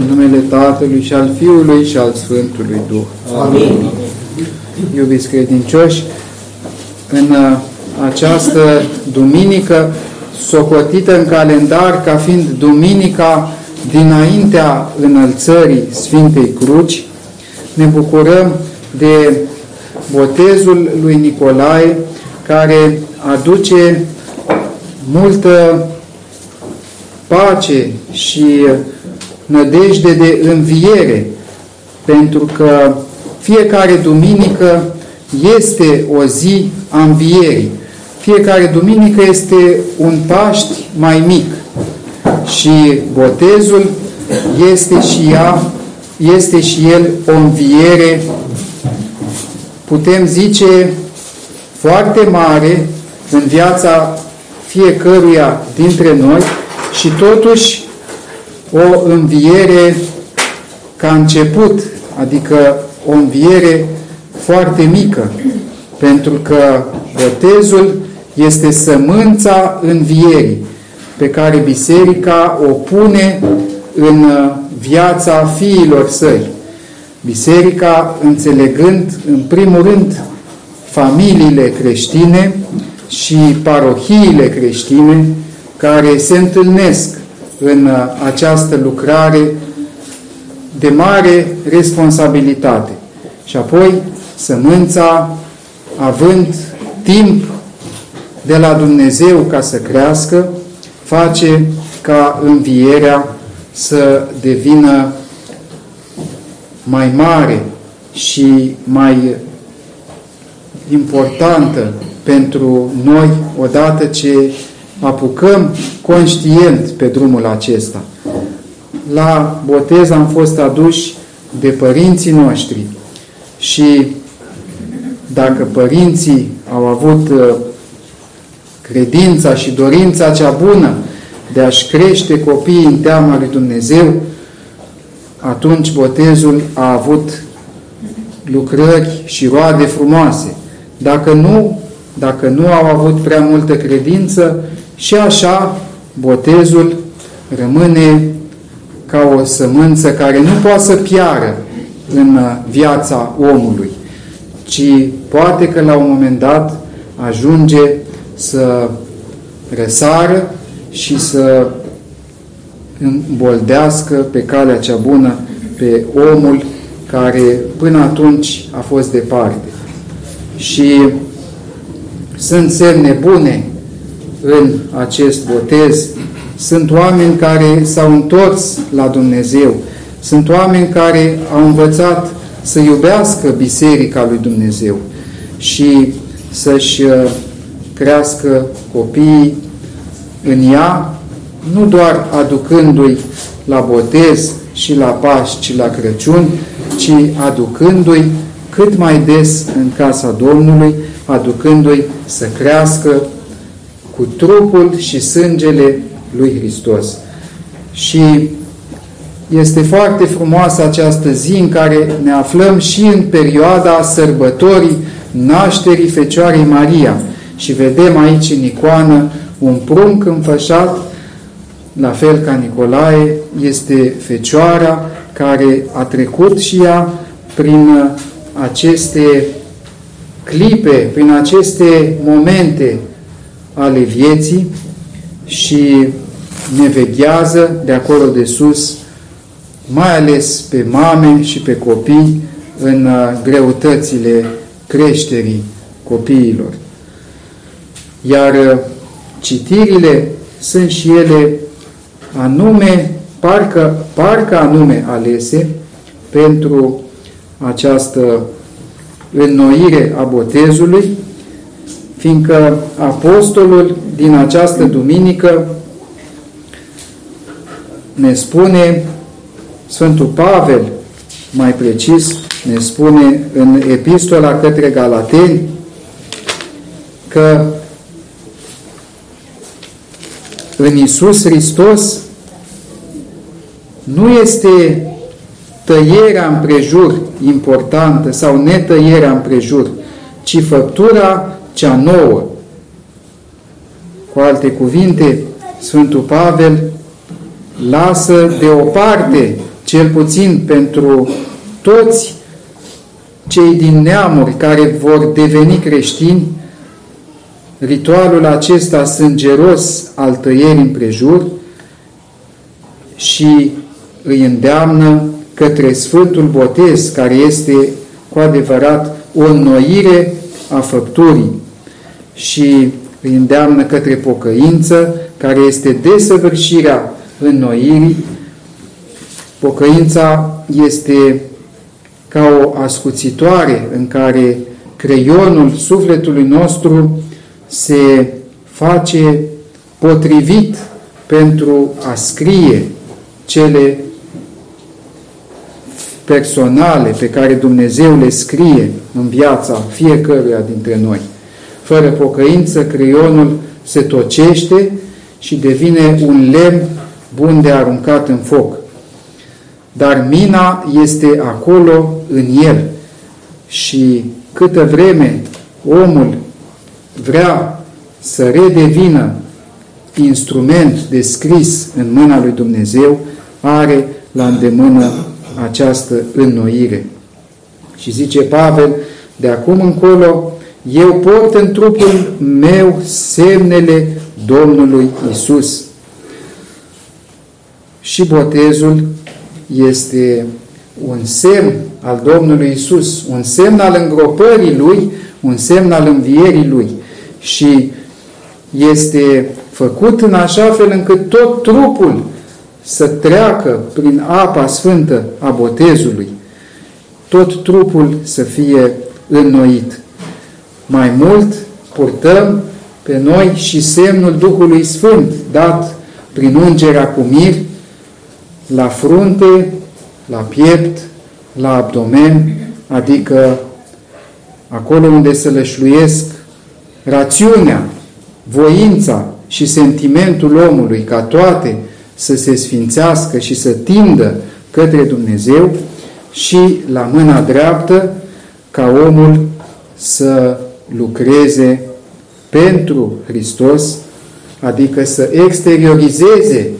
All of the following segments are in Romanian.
În numele Tatălui și al Fiului și al Sfântului Duh. Amin. Iubiți credincioși, în uh, această duminică, socotită în calendar ca fiind duminica dinaintea înălțării Sfintei Cruci, ne bucurăm de botezul lui Nicolae, care aduce multă pace și nădejde de înviere, pentru că fiecare duminică este o zi a învierii. Fiecare duminică este un Paști mai mic și botezul este și ea, este și el o înviere, putem zice, foarte mare în viața fiecăruia dintre noi și totuși o înviere ca început, adică o înviere foarte mică, pentru că botezul este sămânța învierii pe care biserica o pune în viața fiilor săi. Biserica înțelegând, în primul rând, familiile creștine și parohiile creștine care se întâlnesc în această lucrare de mare responsabilitate. Și apoi sămânța, având timp de la Dumnezeu ca să crească, face ca învierea să devină mai mare și mai importantă pentru noi odată ce apucăm conștient pe drumul acesta. La botez am fost aduși de părinții noștri și dacă părinții au avut uh, credința și dorința cea bună de a-și crește copiii în teama lui Dumnezeu, atunci botezul a avut lucrări și roade frumoase. Dacă nu, dacă nu au avut prea multă credință, și așa botezul rămâne ca o sămânță care nu poate să piară în viața omului, ci poate că la un moment dat ajunge să răsară și să îmboldească pe calea cea bună pe omul care până atunci a fost departe. Și sunt semne bune în acest botez. Sunt oameni care s-au întors la Dumnezeu. Sunt oameni care au învățat să iubească Biserica lui Dumnezeu și să-și uh, crească copiii în ea, nu doar aducându-i la botez și la Paști și la Crăciun, ci aducându-i cât mai des în casa Domnului, aducându-i să crească cu trupul și sângele lui Hristos. Și este foarte frumoasă această zi în care ne aflăm și în perioada sărbătorii nașterii Fecioarei Maria. Și vedem aici în icoană un prunc înfășat, la fel ca Nicolae, este Fecioara care a trecut și ea prin aceste clipe, prin aceste momente ale vieții și ne veghează de acolo de sus, mai ales pe mame și pe copii în uh, greutățile creșterii copiilor. Iar uh, citirile sunt și ele anume, parcă, parcă anume alese pentru această înnoire a botezului, fiindcă apostolul din această duminică ne spune, Sfântul Pavel, mai precis, ne spune în epistola către Galateni, că în Isus Hristos nu este tăierea împrejur importantă sau netăierea împrejur, ci făptura cea nouă. Cu alte cuvinte, Sfântul Pavel lasă deoparte cel puțin pentru toți cei din neamuri care vor deveni creștini, ritualul acesta sângeros al tăierii împrejur și îi îndeamnă către Sfântul Botez, care este cu adevărat o înnoire a făpturii și îi îndeamnă către pocăință, care este desăvârșirea înnoirii. Pocăința este ca o ascuțitoare în care creionul sufletului nostru se face potrivit pentru a scrie cele personale pe care Dumnezeu le scrie în viața fiecăruia dintre noi. Fără pocăință, creionul se tocește și devine un lemn bun de aruncat în foc. Dar mina este acolo în el și câtă vreme omul vrea să redevină instrument de scris în mâna lui Dumnezeu, are la îndemână această înnoire. Și zice Pavel, de acum încolo, eu port în trupul meu semnele Domnului Isus. Și botezul este un semn al Domnului Isus, un semn al îngropării Lui, un semn al învierii Lui. Și este făcut în așa fel încât tot trupul să treacă prin apa sfântă a botezului, tot trupul să fie înnoit. Mai mult, purtăm pe noi și semnul Duhului Sfânt, dat prin ungerea cu mir, la frunte, la piept, la abdomen, adică acolo unde se lășluiesc rațiunea, voința și sentimentul omului ca toate să se sfințească și să tindă către Dumnezeu și la mâna dreaptă ca omul să lucreze pentru Hristos, adică să exteriorizeze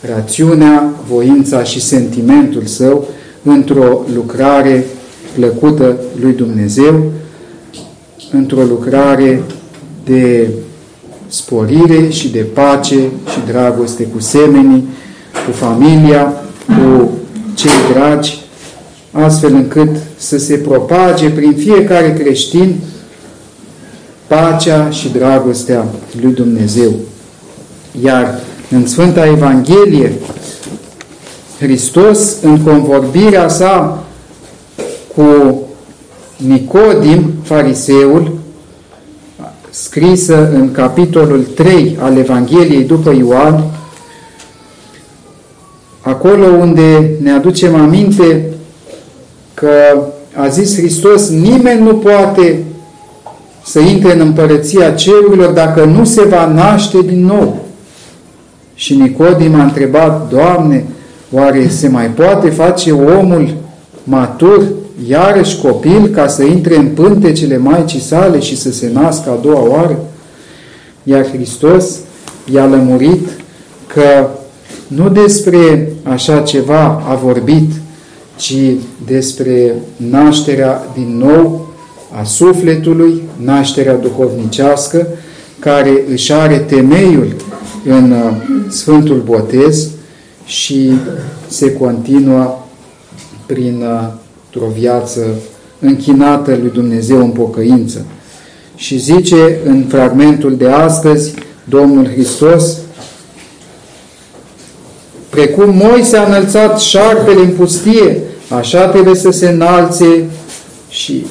rațiunea, voința și sentimentul său într-o lucrare plăcută lui Dumnezeu, într-o lucrare de sporire și de pace și dragoste cu semenii, cu familia, cu cei dragi, astfel încât să se propage prin fiecare creștin pacea și dragostea lui Dumnezeu. Iar în Sfânta Evanghelie, Hristos, în convorbirea sa cu Nicodim, fariseul, scrisă în capitolul 3 al Evangheliei după Ioan, acolo unde ne aducem aminte că a zis Hristos, nimeni nu poate să intre în împărăția cerurilor dacă nu se va naște din nou. Și Nicodim a întrebat, Doamne, oare se mai poate face omul matur, iarăși copil, ca să intre în pântecele Maicii sale și să se nască a doua oară? Iar Hristos i-a lămurit că nu despre așa ceva a vorbit, ci despre nașterea din nou a sufletului, nașterea duhovnicească, care își are temeiul în uh, Sfântul Botez și se continuă prin uh, o viață închinată lui Dumnezeu în pocăință. Și zice în fragmentul de astăzi Domnul Hristos, precum Moise a înălțat șarpele în pustie, așa trebuie să se înalțe și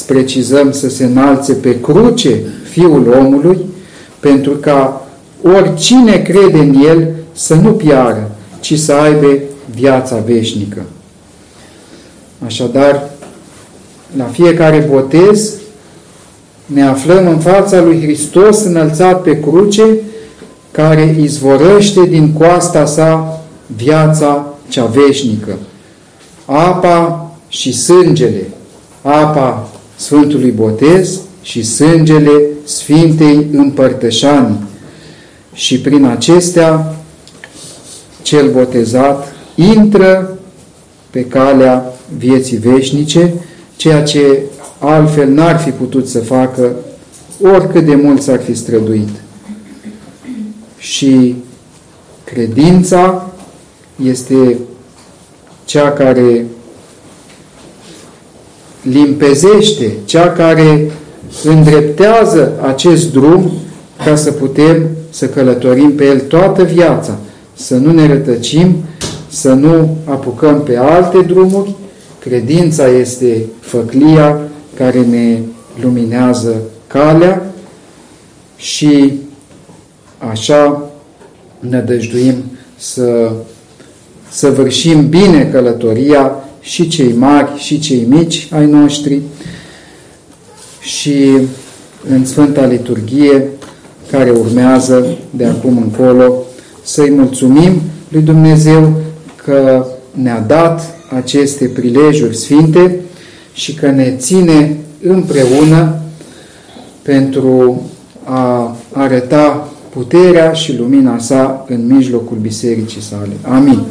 precizăm să se înalțe pe cruce Fiul omului, pentru ca oricine crede în El să nu piară, ci să aibă viața veșnică. Așadar, la fiecare botez ne aflăm în fața lui Hristos înălțat pe cruce, care izvorăște din coasta sa viața cea veșnică. Apa și sângele, apa Sfântului Botez și sângele Sfintei Împărtășanii. Și prin acestea, cel botezat intră pe calea vieții veșnice, ceea ce altfel n-ar fi putut să facă oricât de mult s-ar fi străduit. Și credința este cea care limpezește, cea care îndreptează acest drum ca să putem să călătorim pe el toată viața, să nu ne rătăcim, să nu apucăm pe alte drumuri. Credința este făclia care ne luminează calea și așa nădăjduim să săvârșim bine călătoria și cei mari și cei mici ai noștri și în Sfânta Liturghie care urmează de acum încolo să-i mulțumim lui Dumnezeu că ne-a dat aceste prilejuri sfinte și că ne ține împreună pentru a arăta puterea și lumina sa în mijlocul bisericii sale. Amin.